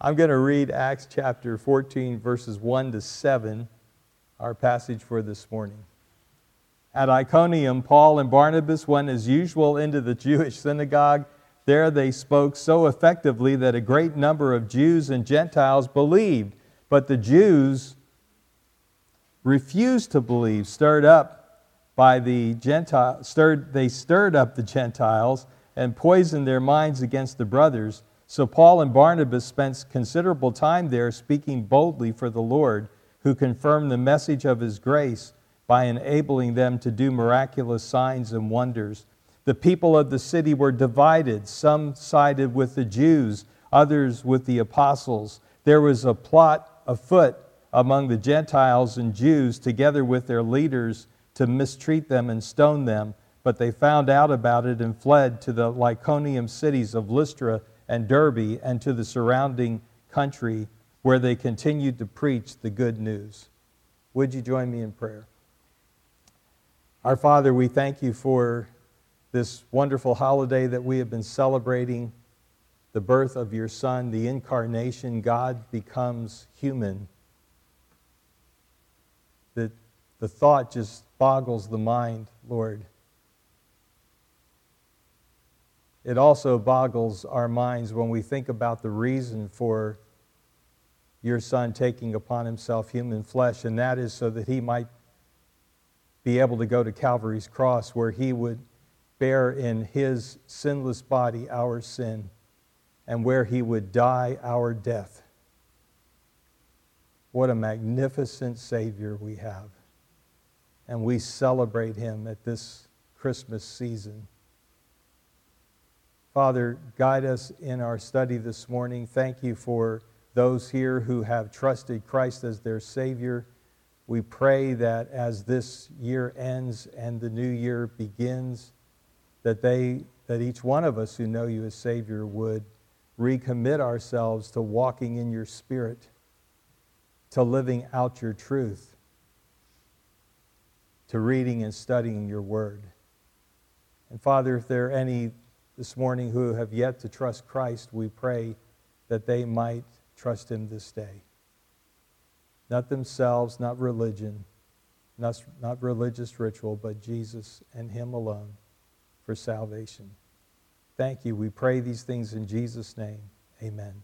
I'm going to read Acts chapter 14, verses 1 to 7, our passage for this morning. At Iconium, Paul and Barnabas went as usual into the Jewish synagogue. There they spoke so effectively that a great number of Jews and Gentiles believed. But the Jews refused to believe, stirred up by the Gentile, stirred, they stirred up the Gentiles and poisoned their minds against the brothers. So Paul and Barnabas spent considerable time there speaking boldly for the Lord, who confirmed the message of his grace by enabling them to do miraculous signs and wonders. The people of the city were divided. Some sided with the Jews, others with the apostles. There was a plot afoot among the Gentiles and Jews, together with their leaders, to mistreat them and stone them but they found out about it and fled to the Lycaonian cities of Lystra and Derbe and to the surrounding country where they continued to preach the good news. Would you join me in prayer? Our Father, we thank you for this wonderful holiday that we have been celebrating the birth of your Son, the incarnation. God becomes human. The, the thought just boggles the mind, Lord. It also boggles our minds when we think about the reason for your son taking upon himself human flesh, and that is so that he might be able to go to Calvary's cross where he would bear in his sinless body our sin and where he would die our death. What a magnificent Savior we have. And we celebrate him at this Christmas season. Father, guide us in our study this morning. Thank you for those here who have trusted Christ as their Savior. We pray that as this year ends and the new year begins, that they that each one of us who know you as Savior would recommit ourselves to walking in your spirit, to living out your truth, to reading and studying your word. And Father, if there are any this morning who have yet to trust Christ, we pray that they might trust him this day. Not themselves, not religion, not, not religious ritual, but Jesus and him alone for salvation. Thank you. We pray these things in Jesus' name. Amen.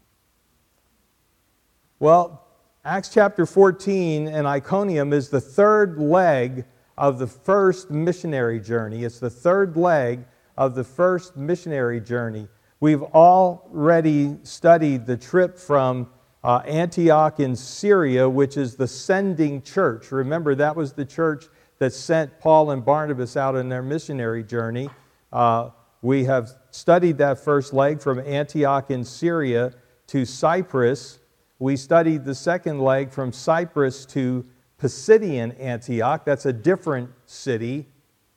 Well, Acts chapter 14 and Iconium is the third leg of the first missionary journey. It's the third leg of the first missionary journey. We've already studied the trip from uh, Antioch in Syria, which is the sending church. Remember, that was the church that sent Paul and Barnabas out on their missionary journey. Uh, we have studied that first leg from Antioch in Syria to Cyprus. We studied the second leg from Cyprus to Pisidian Antioch. That's a different city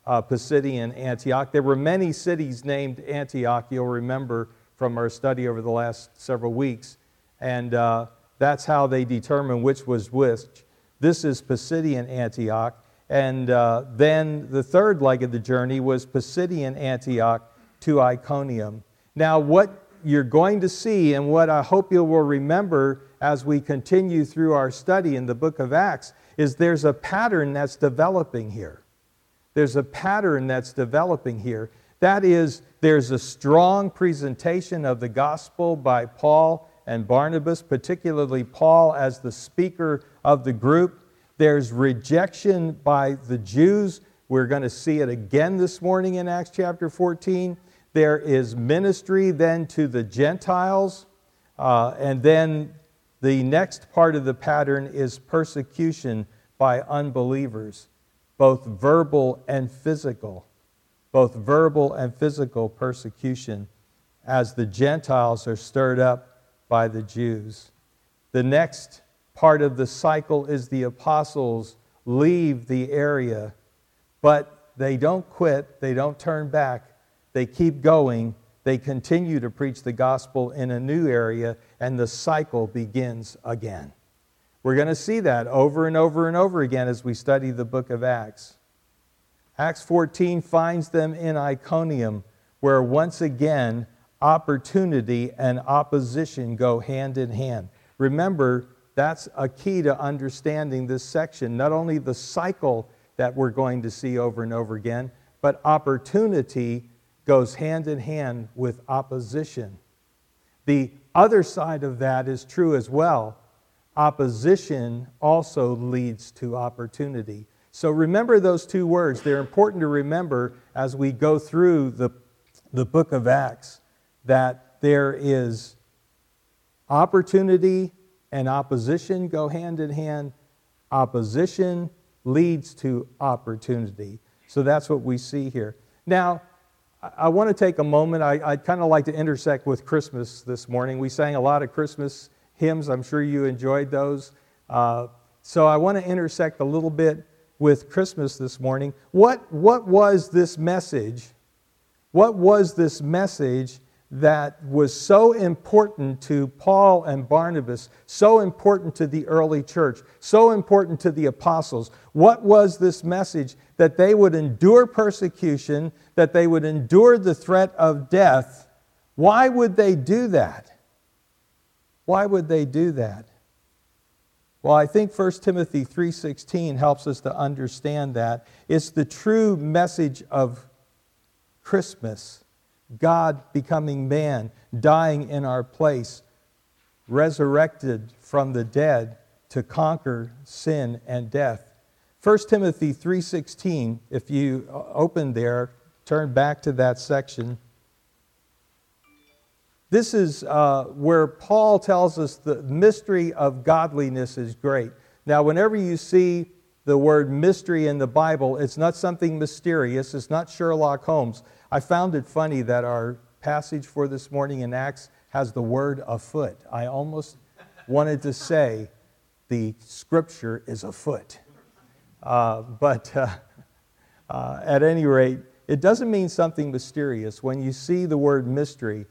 uh, Pisidian Antioch. There were many cities named Antioch, you'll remember from our study over the last several weeks. And uh, that's how they determined which was which. This is Pisidian Antioch. And uh, then the third leg of the journey was Pisidian Antioch to Iconium. Now, what you're going to see, and what I hope you will remember as we continue through our study in the book of Acts, is there's a pattern that's developing here there's a pattern that's developing here. That is, there's a strong presentation of the gospel by Paul and Barnabas, particularly Paul as the speaker of the group. There's rejection by the Jews. We're going to see it again this morning in Acts chapter 14. There is ministry then to the Gentiles. Uh, and then the next part of the pattern is persecution by unbelievers both verbal and physical, both verbal and physical persecution as the Gentiles are stirred up by the Jews. The next part of the cycle is the apostles leave the area, but they don't quit, they don't turn back, they keep going, they continue to preach the gospel in a new area, and the cycle begins again. We're going to see that over and over and over again as we study the book of Acts. Acts 14 finds them in Iconium, where once again opportunity and opposition go hand in hand. Remember, that's a key to understanding this section. Not only the cycle that we're going to see over and over again, but opportunity goes hand in hand with opposition. The other side of that is true as well. Opposition also leads to opportunity. So remember those two words. They're important to remember as we go through the, the book of Acts that there is opportunity and opposition go hand in hand. Opposition leads to opportunity. So that's what we see here. Now, I want to take a moment. I, would kind of like to intersect with Christmas this morning. We sang a lot of Christmas hymns. I'm sure you enjoyed those. Uh, so I want to intersect a little bit with Christmas this morning. What, what was this message? What was this message that was so important to Paul and Barnabas, so important to the early church, so important to the apostles. What was this message? That they would endure persecution, that they would endure the threat of death. Why would they do that? Why would they do that? Well, I think 1 Timothy 3:16 helps us to understand that. It's the true message of Christmas God becoming man, dying in our place, resurrected from the dead to conquer sin and death. 1 Timothy 3:16, if you open there, turn back to that section. This is uh, where Paul tells us the mystery of godliness is great. Now, whenever you see the word mystery in the Bible, it's not something mysterious, it's not Sherlock Holmes. I found it funny that our passage for this morning in Acts has the word afoot. I almost wanted to say the scripture is afoot. Uh, but uh, uh, at any rate, it doesn't mean something mysterious. When you see the word mystery,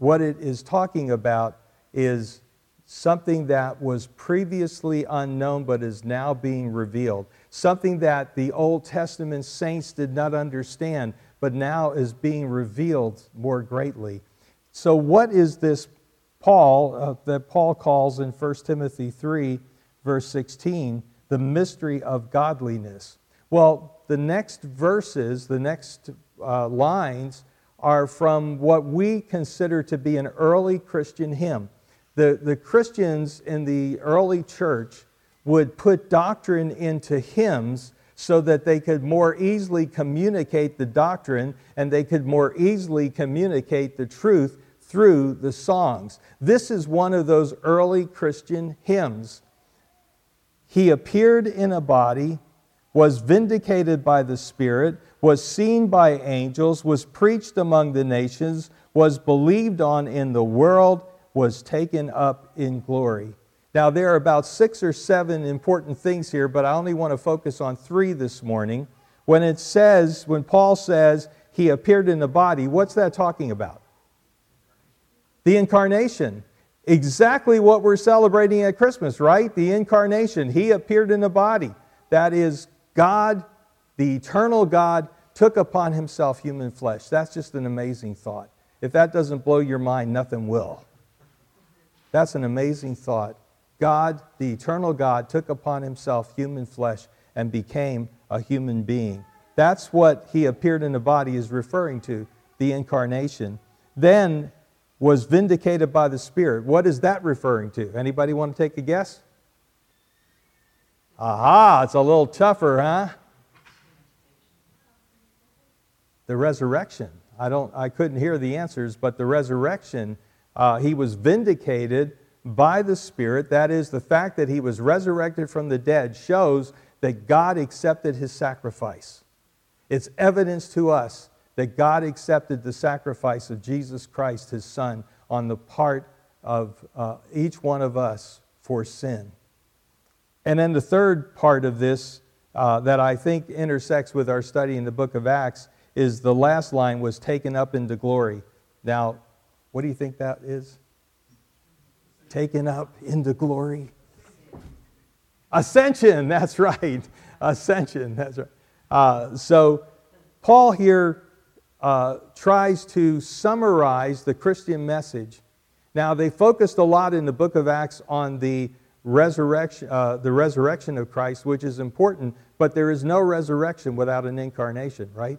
what it is talking about is something that was previously unknown but is now being revealed, something that the Old Testament saints did not understand but now is being revealed more greatly. So, what is this Paul uh, that Paul calls in 1 Timothy 3, verse 16, the mystery of godliness? Well, the next verses, the next uh, lines, are from what we consider to be an early Christian hymn. The, the Christians in the early church would put doctrine into hymns so that they could more easily communicate the doctrine and they could more easily communicate the truth through the songs. This is one of those early Christian hymns. He appeared in a body, was vindicated by the Spirit, was seen by angels, was preached among the nations, was believed on in the world, was taken up in glory. Now, there are about six or seven important things here, but I only want to focus on three this morning. When it says, when Paul says he appeared in the body, what's that talking about? The incarnation. Exactly what we're celebrating at Christmas, right? The incarnation. He appeared in the body. That is, God, the eternal God, took upon himself human flesh. That's just an amazing thought. If that doesn't blow your mind, nothing will. That's an amazing thought. God, the eternal God, took upon himself human flesh and became a human being. That's what he appeared in the body is referring to, the incarnation. Then was vindicated by the Spirit. What is that referring to? Anybody want to take a guess? Aha, it's a little tougher, huh? The resurrection. I don't I couldn't hear the answers, but the resurrection, uh, he was vindicated by the Spirit, that is, the fact that he was resurrected from the dead, shows that God accepted his sacrifice. It's evidence to us that God accepted the sacrifice of Jesus Christ, his Son, on the part of uh, each one of us for sin. And then the third part of this uh, that I think intersects with our study in the book of Acts is the last line was taken up into glory. Now, what do you think that is? taken up into glory. Ascension, that's right. Ascension, that's right. Uh, so, Paul here uh, tries to summarize the Christian message. Now, they focused a lot in the book of Acts on the resurrection, uh, the resurrection of Christ, which is important, but there is no resurrection without an incarnation, right?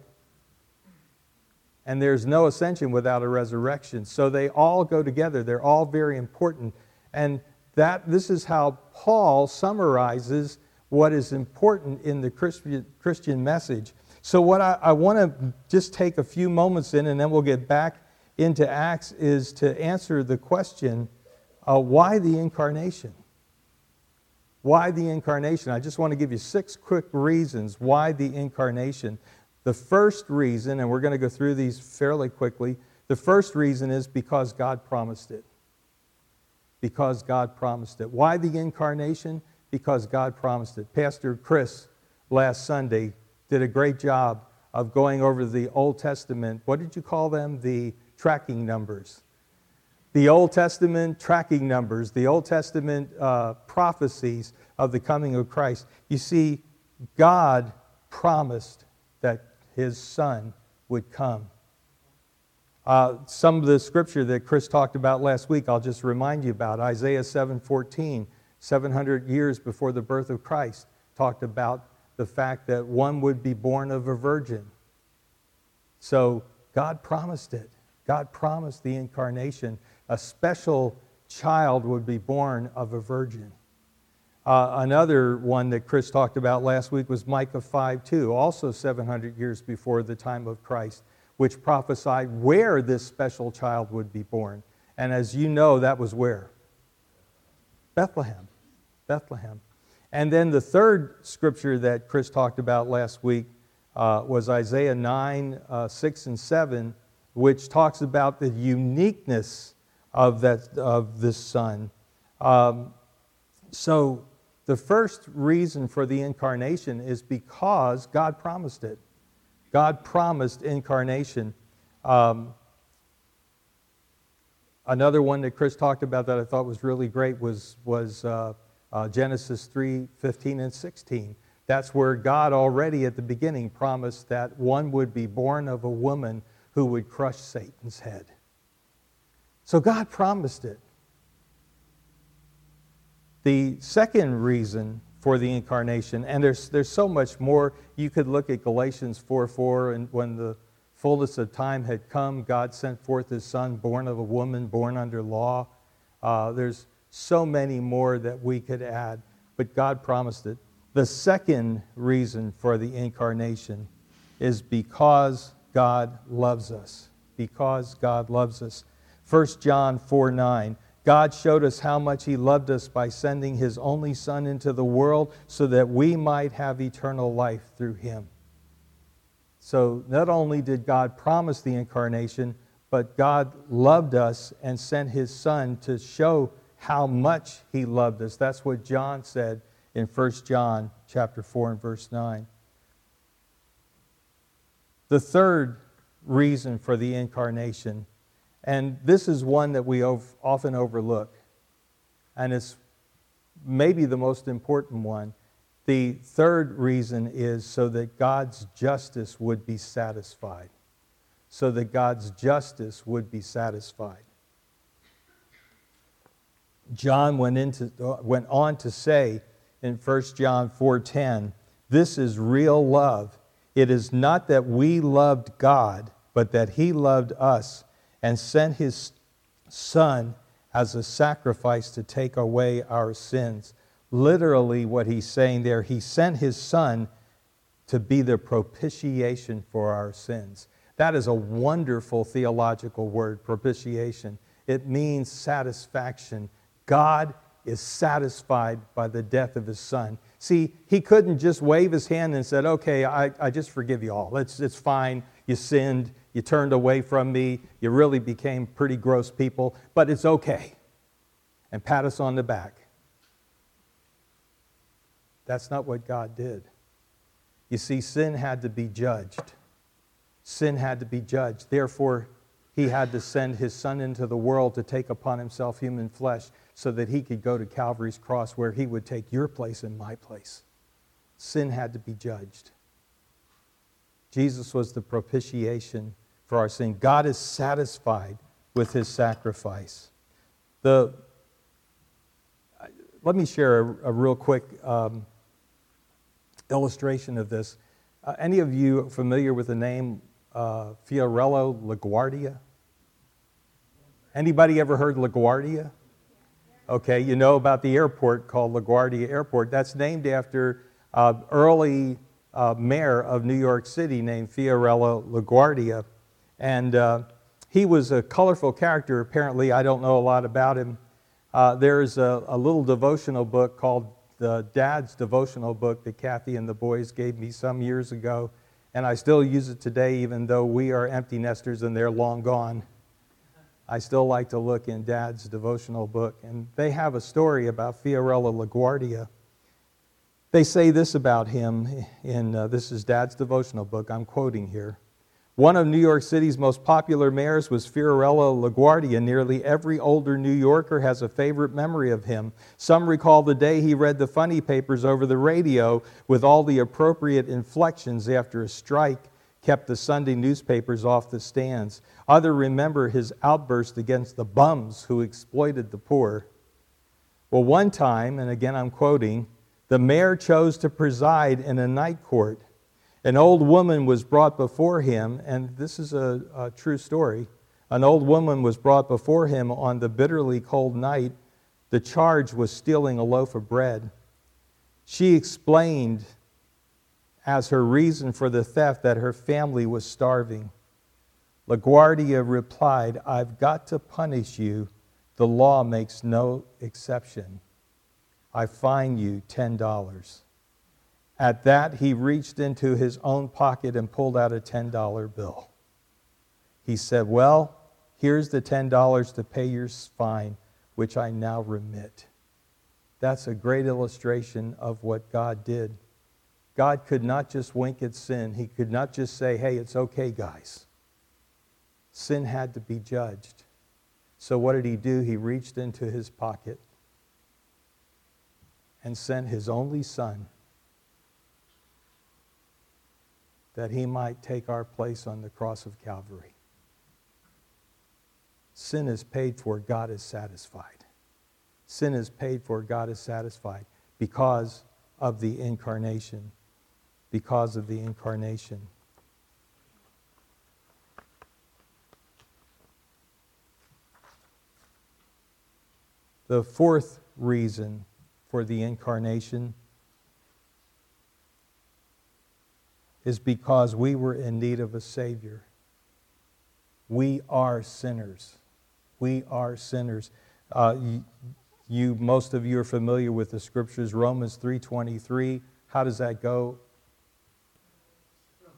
And there's no ascension without a resurrection. So they all go together. They're all very important. And that this is how Paul summarizes what is important in the Christian, message. So, what I, I want to just take a few moments in, and then we'll get back into Acts, is to answer the question uh, why the incarnation? Why the incarnation? I just want to give you six quick reasons why the incarnation. The first reason, and we're going to go through these fairly quickly, the first reason is because God promised it. Because God promised it. Why the incarnation? Because God promised it. Pastor Chris last Sunday did a great job of going over the Old Testament. What did you call them? The tracking numbers. The Old Testament tracking numbers, the Old Testament uh, prophecies of the coming of Christ. You see, God promised his son would come. Uh, some of the scripture that Chris talked about last week, I'll just remind you about. Isaiah 7:14, 700 years before the birth of Christ, talked about the fact that one would be born of a virgin. So God promised it. God promised the incarnation. A special child would be born of a virgin. Uh, another one that Chris talked about last week was Micah 5 2, also 700 years before the time of Christ, which prophesied where this special child would be born. And as you know, that was where? Bethlehem. Bethlehem. And then the third scripture that Chris talked about last week uh, was Isaiah 9, uh, 6, and 7, which talks about the uniqueness of, that, of this son. Um, so the first reason for the incarnation is because God promised it. God promised incarnation. Um, another one that Chris talked about that I thought was really great was, was uh, uh, Genesis 3 15 and 16. That's where God already at the beginning promised that one would be born of a woman who would crush Satan's head. So God promised it. The second reason for the incarnation, and there's, there's so much more. You could look at Galatians 4 4, and when the fullness of time had come, God sent forth his son, born of a woman, born under law. Uh, there's so many more that we could add, but God promised it. The second reason for the incarnation is because God loves us. Because God loves us. 1 John 4 9. God showed us how much He loved us by sending His only Son into the world so that we might have eternal life through Him. So, not only did God promise the incarnation, but God loved us and sent His Son to show how much he loved us. That's what John said in 1 John chapter 4 and verse 9. The third reason for the incarnation, and this is one that we often overlook, and it's maybe the most important one. The third reason is so that God's justice would be satisfied. So that God's justice would be satisfied. John went, into, went on to say in 1 John 4:10, "This is real love. It is not that we loved God, but that he loved us and sent his son as a sacrifice to take away our sins." Literally what he's saying there, he sent his son to be the propitiation for our sins. That is a wonderful theological word, propitiation. It means satisfaction God is satisfied by the death of his son. See, he couldn't just wave his hand and said, okay, I, I just forgive you all. It's, it's fine. You sinned. You turned away from me. You really became pretty gross people, but it's okay. And pat us on the back. That's not what God did. You see, sin had to be judged. Sin had to be judged. Therefore, he had to send his son into the world to take upon himself human flesh so that he could go to Calvary's cross where he would take your place and my place. Sin had to be judged. Jesus was the propitiation for our sin. God is satisfied with his sacrifice. The, let me share a, a real quick um, illustration of this. Uh, any of you familiar with the name uh, Fiorello LaGuardia? Anybody ever heard LaGuardia? Okay, you know about the airport called LaGuardia Airport. That's named after uh, early uh, mayor of New York City named Fiorello LaGuardia. And uh, he was a colorful character, apparently. I don't know a lot about him. Uh, there's a, a, little devotional book called the Dad's Devotional Book that Kathy and the boys gave me some years ago. And I still use it today, even though we are empty nesters and they're long gone. I still like to look in Dad's devotional book. And they have a story about Fiorello LaGuardia. They say this about him in uh, this is Dad's devotional book. I'm quoting here. One of New York City's most popular mayors was Fiorello LaGuardia. Nearly every older New Yorker has a favorite memory of him. Some recall the day he read the funny papers over the radio with all the appropriate inflections after a strike kept the Sunday newspapers off the stands. Others remember his outburst against the bums who exploited the poor. Well, one time, and again I'm quoting, the mayor chose to preside in a night court. An old woman was brought before him, and this is a, a, true story. An old woman was brought before him on the bitterly cold night. The charge was stealing a loaf of bread. She explained as her reason for the theft that her family was starving. LaGuardia replied, I've got to punish you. The law makes no exception. I fine you $10. At that, he reached into his own pocket and pulled out a $10 bill. He said, Well, here's the $10 to pay your fine, which I now remit. That's a great illustration of what God did. God could not just wink at sin, He could not just say, Hey, it's okay, guys. Sin had to be judged. So, what did He do? He reached into his pocket and sent his only son that he might take our place on the cross of Calvary. Sin is paid for, God is satisfied. Sin is paid for, God is satisfied because of the incarnation. Because of the incarnation. The fourth reason for the incarnation is because we were in need of a Savior. We are sinners. We are sinners. Uh, you, you, most of you are familiar with the scriptures. Romans 3:23. How does that go?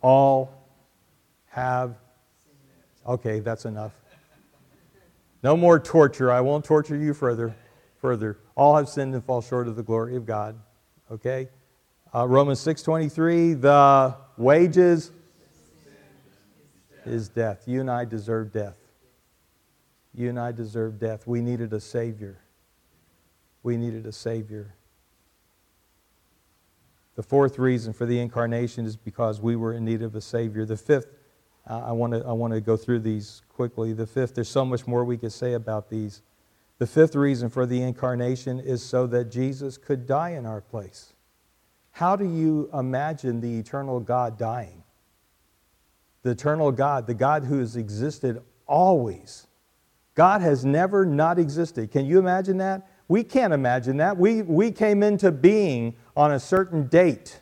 All have. Okay, that's enough. No more torture. I won't torture you further further. All have sinned and fall short of the glory of God. Okay? Uh, Romans 6.23, the wages is death. You and I deserve death. You and I deserve death. We needed a Savior. We needed a Savior. The fourth reason for the incarnation is because we were in need of a Savior. The fifth, uh, I want to I want to go through these quickly. The fifth, there's so much more we could say about these. The fifth reason for the incarnation is so that Jesus could die in our place. How do you imagine the eternal God dying? The eternal God, the God who has existed always. God has never not existed. Can you imagine that? We can't imagine that. We, we came into being on a certain date,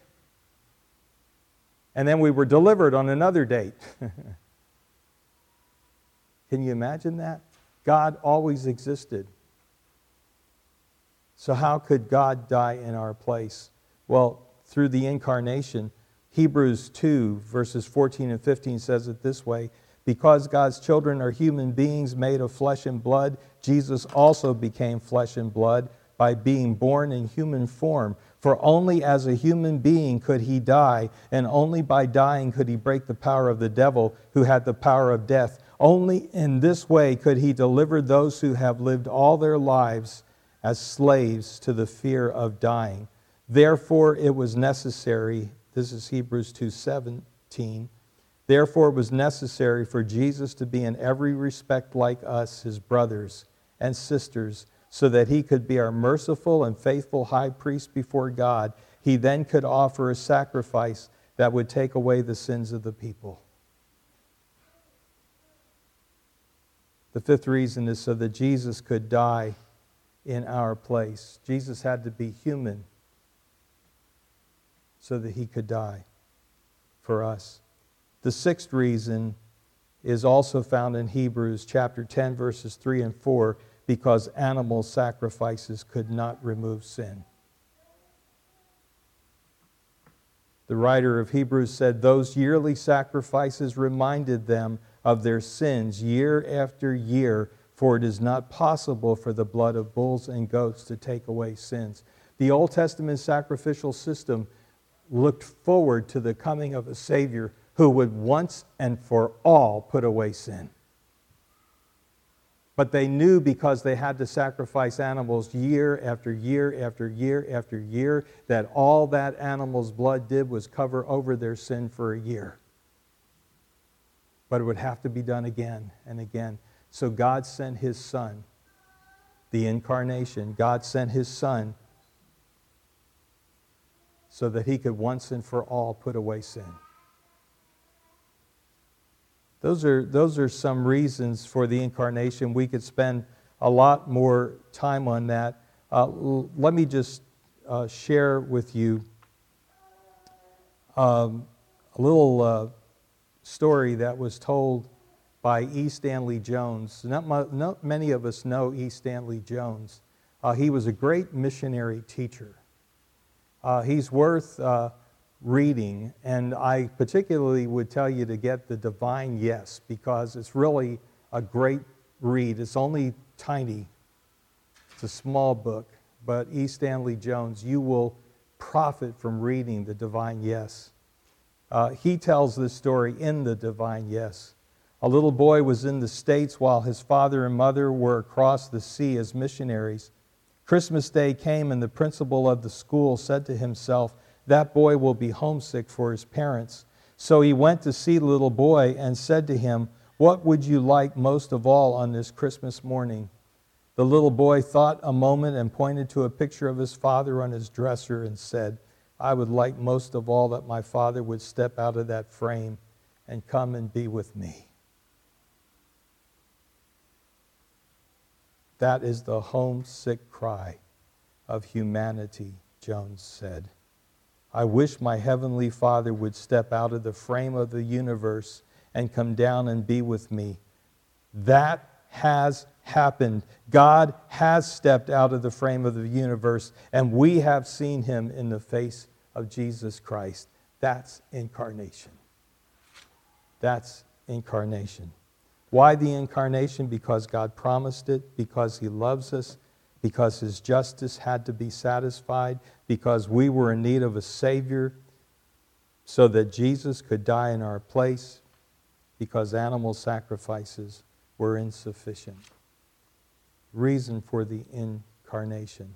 and then we were delivered on another date. Can you imagine that? God always existed. So, how could God die in our place? Well, through the incarnation. Hebrews 2, verses 14 and 15 says it this way Because God's children are human beings made of flesh and blood, Jesus also became flesh and blood by being born in human form. For only as a human being could he die, and only by dying could he break the power of the devil, who had the power of death. Only in this way could he deliver those who have lived all their lives as slaves to the fear of dying. Therefore, it was necessary, this is Hebrews 2:17, Therefore, it was necessary for Jesus to be in every respect like us, his brothers and sisters, so that he could be our merciful and faithful high priest before God. He then could offer a sacrifice that would take away the sins of the people. The fifth reason is so that Jesus could die in our place. Jesus had to be human so that he could die for us. The sixth reason is also found in Hebrews chapter 10, verses 3 and 4, because animal sacrifices could not remove sin. The writer of Hebrews said those yearly sacrifices reminded them of their sins year after year, for it is not possible for the blood of bulls and goats to take away sins. The Old Testament sacrificial system looked forward to the coming of a Savior who would once and for all put away sin. But they knew because they had to sacrifice animals year after year after year after year that all that animal's blood did was cover over their sin for a year. But it would have to be done again and again. So God sent his son, the incarnation. God sent his son so that he could once and for all put away sin. Those are, those are some reasons for the incarnation. We could spend a lot more time on that. Uh, l- let me just uh, share with you um, a little uh, story that was told by E. Stanley Jones. Not, not many of us know E. Stanley Jones. Uh, he was a great missionary teacher. Uh, he's worth uh, reading, and I particularly would tell you to get the Divine Yes because it's really a great read. It's only tiny, it's a small book, but E. Stanley Jones, you will profit from reading the Divine Yes. Uh, he tells this story in the Divine Yes. A little boy was in the States while his father and mother were across the sea as missionaries. Christmas Day came, and the principal of the school said to himself, that boy will be homesick for his parents. So he went to see the little boy and said to him, What would you like most of all on this Christmas morning? The little boy thought a moment and pointed to a picture of his father on his dresser and said, I would like most of all that my father would step out of that frame and come and be with me. That is the homesick cry of humanity, Jones said. I wish my Heavenly Father would step out of the frame of the universe and come down and be with me. That has happened. God has stepped out of the frame of the universe, and we have seen him in the face of Jesus Christ. That's incarnation. That's incarnation. Why the incarnation? Because God promised it, because he loves us, because his justice had to be satisfied, because we were in need of a Savior, so that Jesus could die in our place, because animal sacrifices were insufficient. Reason for the incarnation.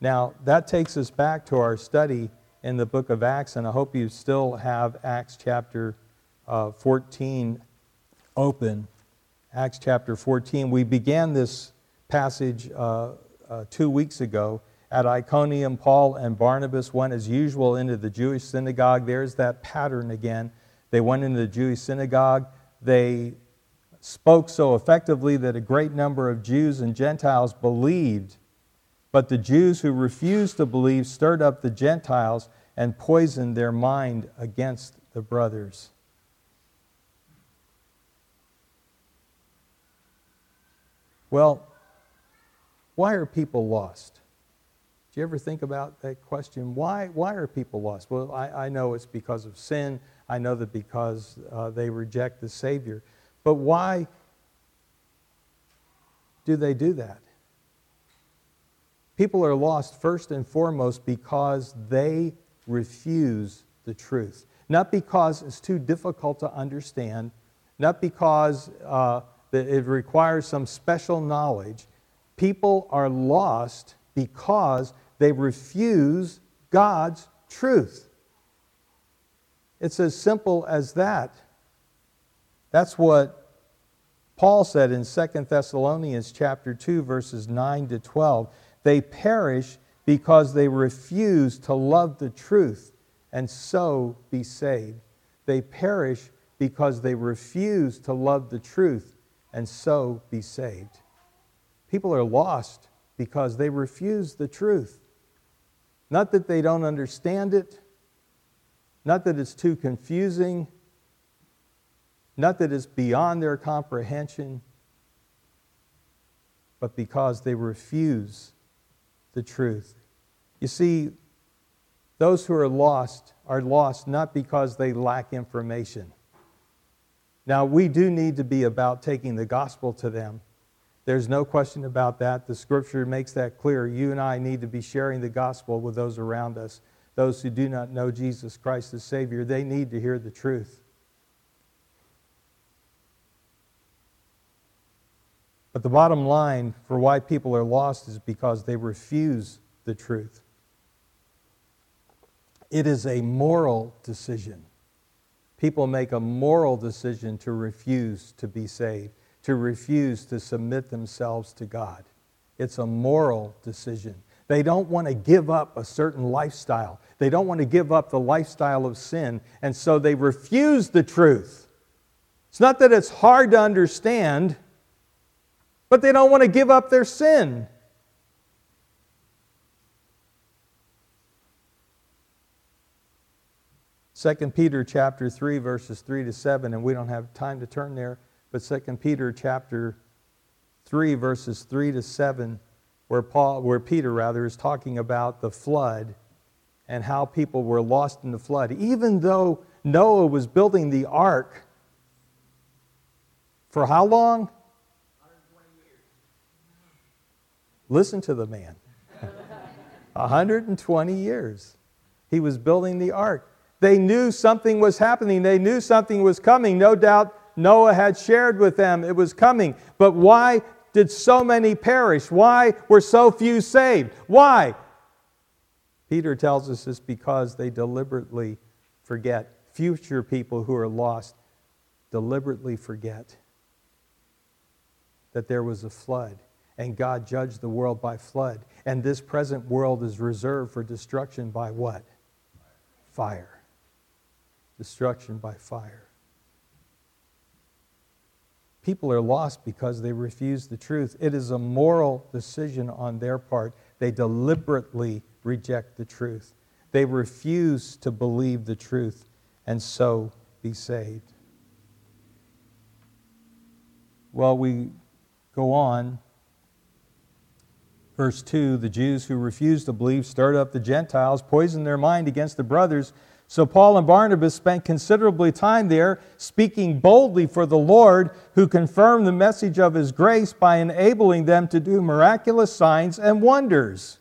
Now, that takes us back to our study in the book of Acts, and I hope you still have Acts chapter uh, 14 open. Acts chapter 14. We began this passage uh, uh, two weeks ago. At Iconium, Paul and Barnabas went as usual into the Jewish synagogue. There's that pattern again. They went into the Jewish synagogue. They spoke so effectively that a great number of Jews and Gentiles believed. But the Jews who refused to believe stirred up the Gentiles and poisoned their mind against the brothers. Well, why are people lost? Do you ever think about that question? Why, why are people lost? Well, I, I know it's because of sin. I know that because uh, they reject the Savior. But why do they do that? People are lost first and foremost because they refuse the truth. Not because it's too difficult to understand, not because uh, it requires some special knowledge, People are lost because they refuse God's truth. It's as simple as that. That's what Paul said in 2 Thessalonians chapter 2 verses 9 to 12. They perish because they refuse to love the truth and so be saved. They perish because they refuse to love the truth and so be saved. People are lost because they refuse the truth. Not that they don't understand it, not that it's too confusing, not that it's beyond their comprehension, but because they refuse the truth. You see, those who are lost are lost not because they lack information. Now, we do need to be about taking the gospel to them. There's no question about that. The scripture makes that clear. You and I need to be sharing the gospel with those around us. Those who do not know Jesus Christ as Savior, they need to hear the truth. But the bottom line for why people are lost is because they refuse the truth. It is a moral decision. People make a moral decision to refuse to be saved, to refuse to submit themselves to God. It's a moral decision. They don't want to give up a certain lifestyle. They don't want to give up the lifestyle of sin, and so they refuse the truth. It's not that it's hard to understand, but they don't want to give up their sin. Second Peter chapter 3 verses 3 to 7 and we don't have time to turn there but Second Peter chapter 3 verses 3 to 7 where Paul where Peter rather is talking about the flood and how people were lost in the flood even though Noah was building the ark for how long Listen to the man. 120 years. He was building the ark. They knew something was happening, they knew something was coming. No doubt Noah had shared with them it was coming. But why did so many perish? Why were so few saved? Why? Peter tells us it's because they deliberately forget. Future people who are lost deliberately forget that there was a flood and God judged the world by flood. And this present world is reserved for destruction by what? Fire. Destruction by fire. People are lost because they refuse the truth. It is a moral decision on their part. They deliberately reject the truth. They refuse to believe the truth and so be saved. Well, we go on Verse 2 The Jews who refused to believe stirred up the Gentiles, poisoned their mind against the brothers. So Paul and Barnabas spent considerably time there, speaking boldly for the Lord, who confirmed the message of his grace by enabling them to do miraculous signs and wonders.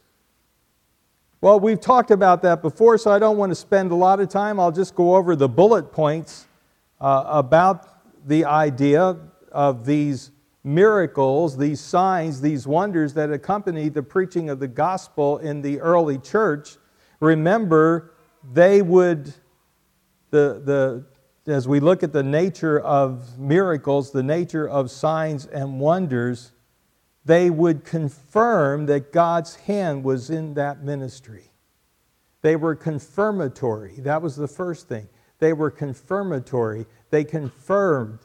Well, we've talked about that before, so I don't want to spend a lot of time. I'll just go over the bullet points uh, about the idea of these miracles, these signs, these wonders that accompany the preaching of the gospel in the early church, remember, they would, the, the, as we look at the nature of miracles, the nature of signs and wonders, they would confirm that God's hand was in that ministry. They were confirmatory. That was the first thing. They were confirmatory. They confirmed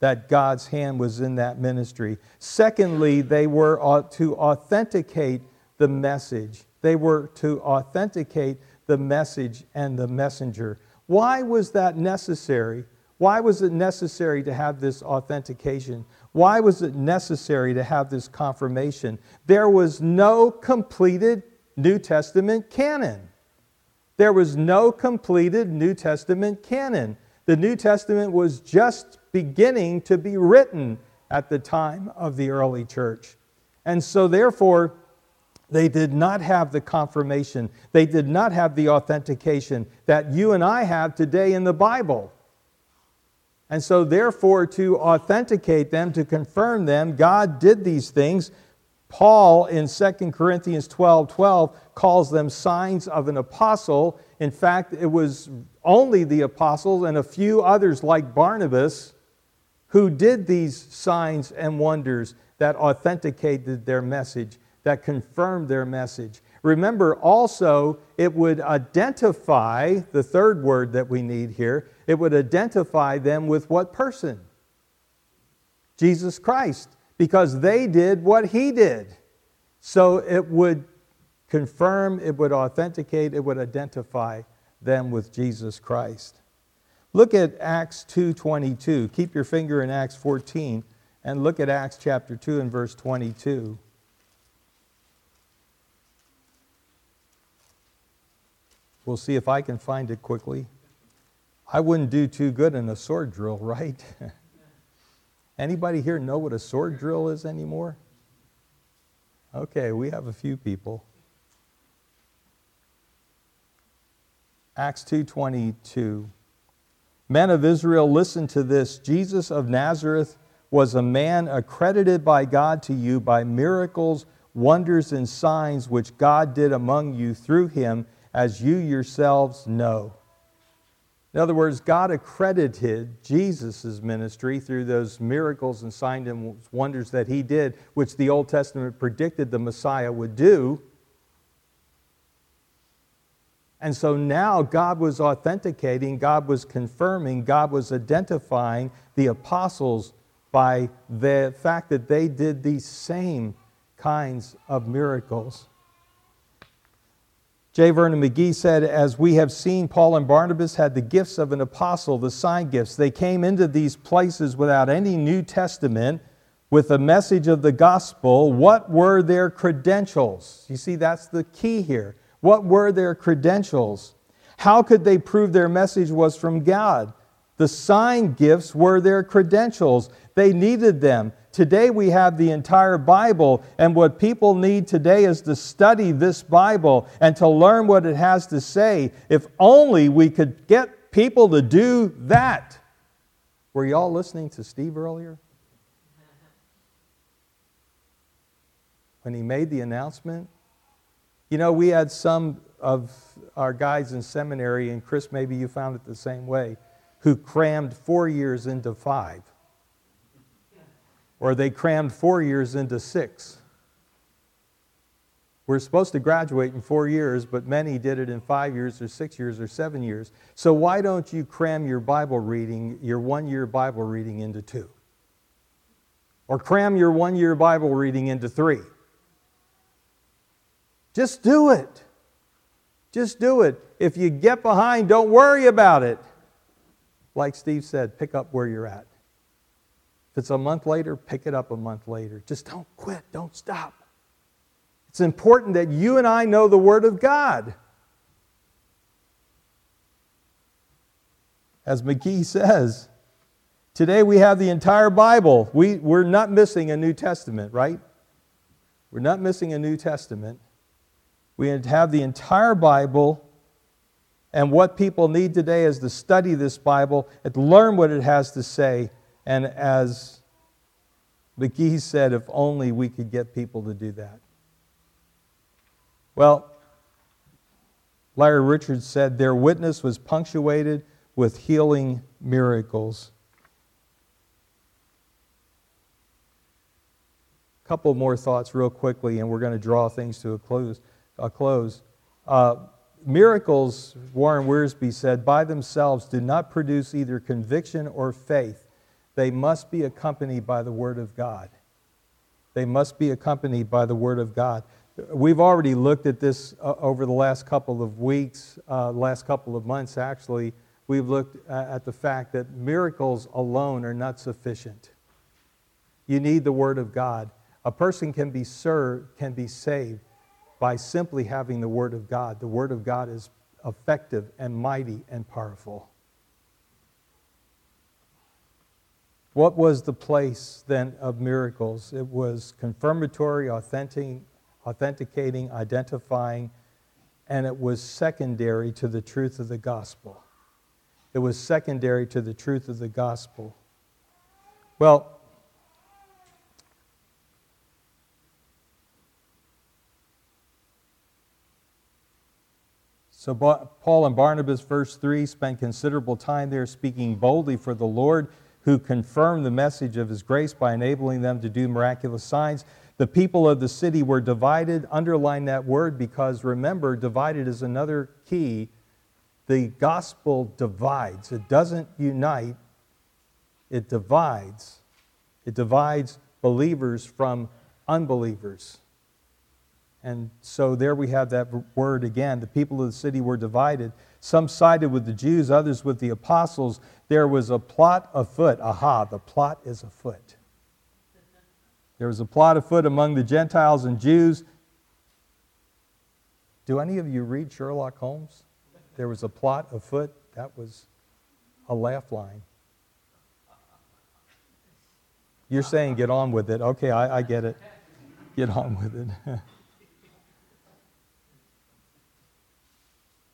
that God's hand was in that ministry. Secondly, they were to authenticate the message. They were to authenticate the message and the messenger. Why was that necessary? Why was it necessary to have this authentication? Why was it necessary to have this confirmation? There was no completed New Testament canon. There was no completed New Testament canon. The New Testament was just beginning to be written at the time of the early church. And so, therefore, they did not have the confirmation, they did not have the authentication that you and I have today in the Bible. And so, therefore, to authenticate them, to confirm them, God did these things. Paul in 2 Corinthians 12 12 calls them signs of an apostle. In fact, it was only the apostles and a few others like Barnabas who did these signs and wonders that authenticated their message, that confirmed their message. Remember also, it would identify the third word that we need here, it would identify them with what person? Jesus Christ, because they did what he did. So it would confirm, it would authenticate, it would identify them with Jesus Christ. Look at Acts 2:22. Keep your finger in Acts 14 and look at Acts chapter 2 and verse 22. We'll see if I can find it quickly. I wouldn't do too good in a sword drill, right? Anybody here know what a sword drill is anymore? Okay, we have a few people. Acts 2:22 Men of Israel listen to this. Jesus of Nazareth was a man accredited by God to you by miracles wonders and signs which God did among you through him as you yourselves know. In other words, God accredited Jesus' ministry through those miracles and signs and wonders that he did, which the Old Testament predicted the Messiah would do. And so now God was authenticating, God was confirming, God was identifying the apostles by the fact that they did these same kinds of miracles. J. Vernon McGee said, As we have seen, Paul and Barnabas had the gifts of an apostle, the sign gifts. They came into these places without any New Testament with the message of the gospel. What were their credentials? You see, that's the key here. What were their credentials? How could they prove their message was from God? The sign gifts were their credentials. They needed them. Today we have the entire Bible, and what people need today is to study this Bible and to learn what it has to say. If only we could get people to do that. Were y'all listening to Steve earlier? When he made the announcement? You know, we had some of our guys in seminary, and Chris, maybe you found it the same way, who crammed four years into five or they crammed four years into six. We're supposed to graduate in four years, but many did it in five years or six years or seven years. So why don't you cram your Bible reading, your one year Bible reading, into two? Or cram your one year Bible reading into three? Just do it. Just do it. If you get behind, don't worry about it. Like Steve said, pick up where you're at. If it's a month later, pick it up a month later. Just don't quit, don't stop. It's important that you and I know the Word of God. As McGee says, today we have the entire Bible. We, we're not missing a New Testament, right? We're not missing a New Testament. We have the entire Bible. And what people need today is to study this Bible and learn what it has to say and as McGee said, if only we could get people to do that. Well, Larry Richards said their witness was punctuated with healing miracles. A couple more thoughts, real quickly, and we're going to draw things to a close. A close. Uh, miracles, Warren Wiersbe said, by themselves do not produce either conviction or faith they must be accompanied by the Word of God. They must be accompanied by the Word of God. We've already looked at this uh, over the last couple of weeks, uh, last couple of months actually. We've looked at the fact that miracles alone are not sufficient. You need the Word of God. A person can be served, can be saved by simply having the Word of God. The Word of God is effective and mighty and powerful. What was the place then of miracles? It was confirmatory, authentic, authenticating, identifying, and it was secondary to the truth of the gospel. It was secondary to the truth of the gospel. Well, So Paul and Barnabas, verse 3, spent considerable time there speaking boldly for the Lord who confirmed the message of his grace by enabling them to do miraculous signs. The people of the city were divided. Underline that word because remember, divided is another key. The gospel divides, it doesn't unite, it divides. It divides believers from unbelievers. And so there we have that word again. The people of the city were divided. Some sided with the Jews, others with the apostles. There was a plot afoot. Aha, the plot is afoot. There was a plot afoot among the Gentiles and Jews. Do any of you read Sherlock Holmes? There was a plot afoot. That was a laugh line. You're saying get on with it. Okay, I, I get it. Get on with it.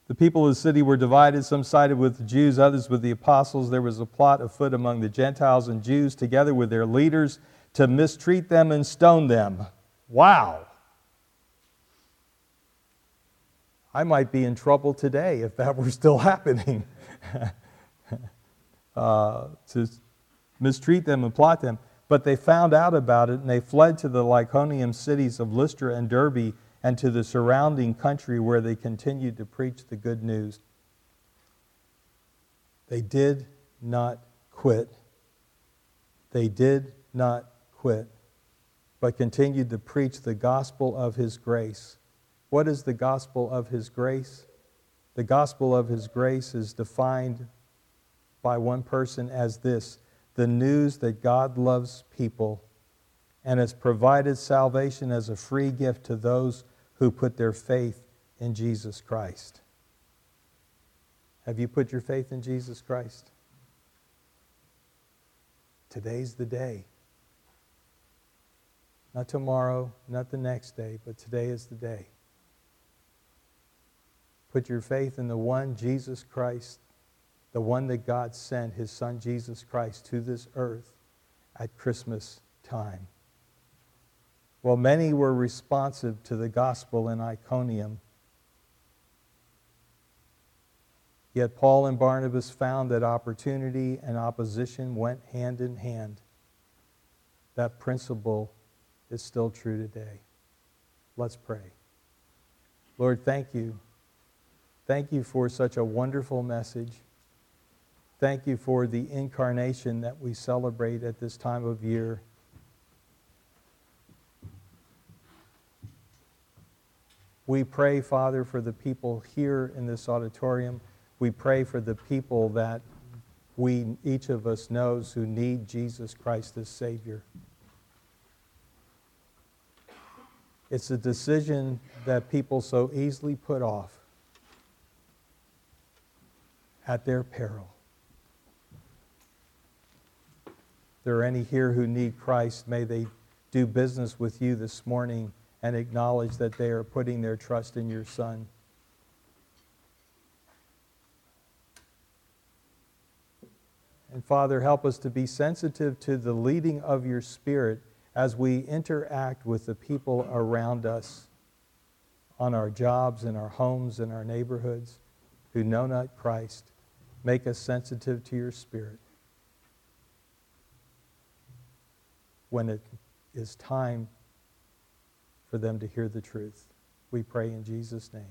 The people of the city were divided. Some sided with the Jews, others with the apostles. There was a plot afoot among the Gentiles and Jews, together with their leaders, to mistreat them and stone them. Wow. I might be in trouble today if that were still happening. uh, to mistreat them and plot them. But they found out about it and they fled to the Lycaonian cities of Lystra and Derbe and to the surrounding country where they continued to preach the good news. They did not quit. They did not quit, but continued to preach the gospel of His grace. What is the gospel of His grace? The gospel of His grace is defined by one person as this the news that God loves people and has provided salvation as a free gift to those who put their faith in Jesus Christ. Have you put your faith in Jesus Christ? Today's the day. Not tomorrow, not the next day, but today is the day. Put your faith in the one, Jesus Christ, the one that God sent, his son Jesus Christ, to this earth at Christmas time. Well, many were responsive to the gospel in Iconium. Yet Paul and Barnabas found that opportunity and opposition went hand in hand. That principle is still true today. Let's pray. Lord, thank you. Thank you for such a wonderful message. Thank you for the incarnation that we celebrate at this time of year. We pray, Father, for the people here in this auditorium. We pray for the people that we, each of us, knows who need Jesus Christ as Savior. It's a decision that people so easily put off at their peril. There are any here who need Christ, may they do business with you this morning and acknowledge that they are putting their trust in your Son. And Father, help us to be sensitive to the leading of your Spirit as we interact with the people around us on our jobs, in our homes, in our neighborhoods who know not Christ. Make us sensitive to your Spirit. When it is time for them to hear the truth. We pray in Jesus' name.